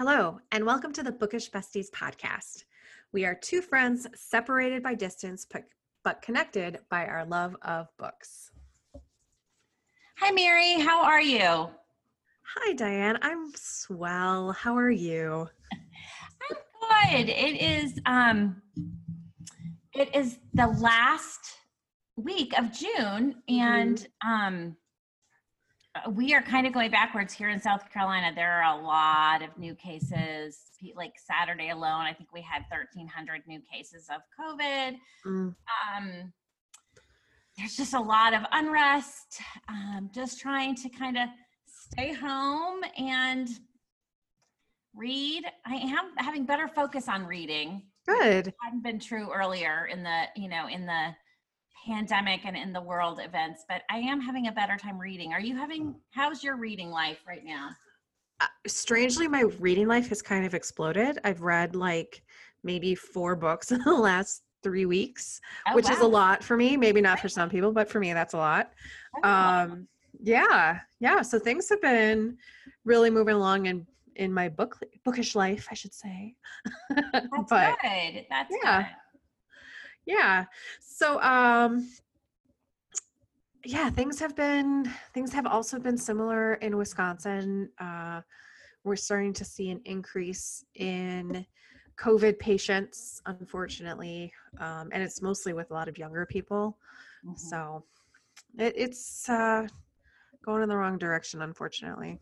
Hello, and welcome to the Bookish Besties podcast. We are two friends separated by distance, but, but connected by our love of books. Hi, Mary. How are you? Hi, Diane. I'm swell. How are you? I'm good. It is um it is the last week of June and um we are kind of going backwards here in South Carolina. There are a lot of new cases. Like Saturday alone, I think we had 1,300 new cases of COVID. Mm. Um, there's just a lot of unrest. Um, just trying to kind of stay home and read. I am having better focus on reading. Good. Hadn't been true earlier in the you know in the pandemic and in the world events, but I am having a better time reading. Are you having, how's your reading life right now? Uh, strangely, my reading life has kind of exploded. I've read like maybe four books in the last three weeks, Oh, which is a lot for me. Maybe not for some people, but for me, that's a lot. Oh, Um, yeah, yeah. So things have been really moving along in in my book bookish life, I should say. That's but good. That's yeah. good. Yeah. So um yeah things have been things have also been similar in wisconsin uh we're starting to see an increase in covid patients unfortunately um, and it's mostly with a lot of younger people. Mhm. so it, it's uh going in the wrong direction unfortunately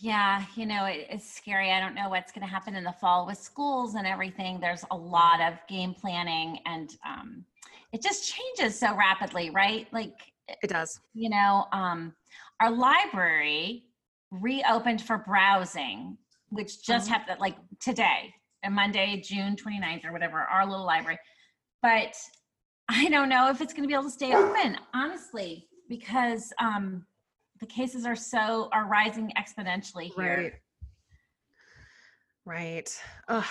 Yeah, you know, it, it's scary. I don't know what's going to happen in the fall with schools and everything. There's a lot of game planning and um, it just changes so rapidly, right? Like, it does you know, um, our library reopened for browsing, which just Oh. happened like today, and Monday, June 29th or whatever, our little library. But I don't know if it's going to be able to stay open, honestly, because um, the cases are so are rising exponentially here. right right Ugh.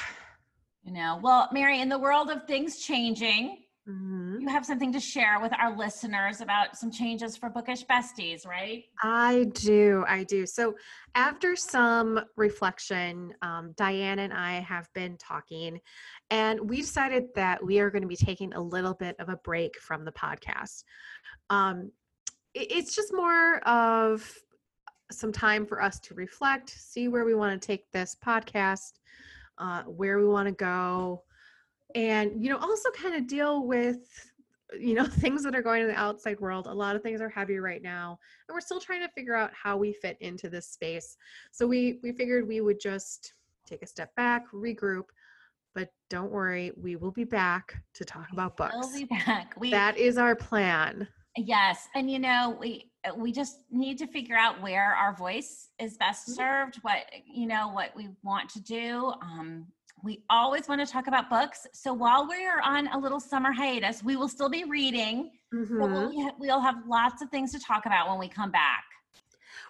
You know, well, Mary, in the world of things changing, Mhm. you have something to share with our listeners about some changes for Bookish Besties, right? I do. I do. So, after some reflection, um, Diane and I have been talking, and we decided that we are going to be taking a little bit of a break from the podcast. Um, it's just more of some time for us to reflect, see where we want to take this podcast, uh, where we want to go, and you know, also kind of deal with you know things that are going in the outside world. A lot of things are heavy right now and we're still trying to figure out how we fit into this space. So we we figured we would just take a step back, regroup, but don't worry, we will be back to talk about books We'll be back. We That is our plan. Yes, and you know we uh, we just need to figure out where our voice is best Mhm. served. What you know what we want to do. Um, we always want to talk about books. So while we're on a little summer hiatus, we will still be reading. But Mhm. we'll, we'll have lots of things to talk about when we come back.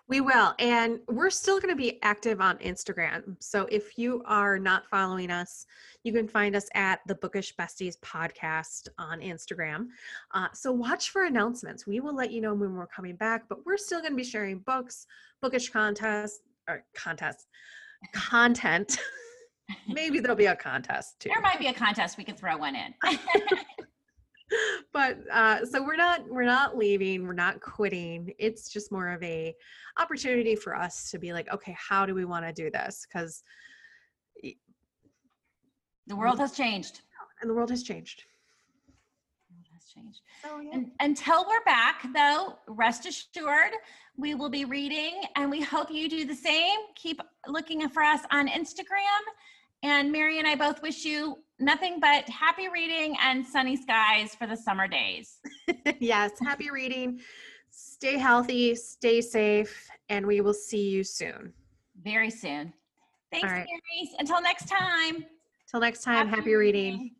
We will. And we're still going to be active on Instagram. So if you are not following us, you can find us at the Bookish Besties podcast on Instagram. Uh, so watch for announcements. We will let you know when we're coming back, but we're still going to be sharing books, bookish contests, or contests, content. Maybe there'll be a contest too. There might be a contest we could throw one in. but uh, so we're not we're not leaving we're not quitting it's just more of a opportunity for us to be like okay how do we want to do this because the world has changed. and the world has changed The world has changed. so yeah. And until we're back, though, rest assured, we will be reading, and we hope you do the same. Keep looking for us on Instagram. And Mary and I both wish you nothing but happy reading and sunny skies for the summer days. yes happy reading stay healthy stay safe and we will see you soon Very soon. Thanks, All right. Mary. Until next time. till next time happy reading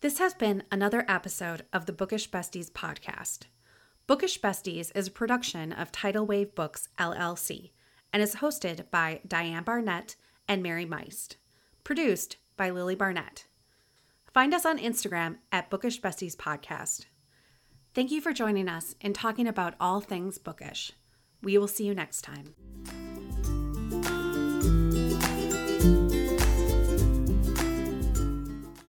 This has been another episode of the Bookish Besties podcast. Bookish Besties is a production of Tidal Wave Books LLC and is hosted by Diane Barnett and Mary Meist. Produced by Lily Barnett. Find us on Instagram at Bookish Besties Podcast. Thank you for joining us and talking about all things bookish. We will see you next time.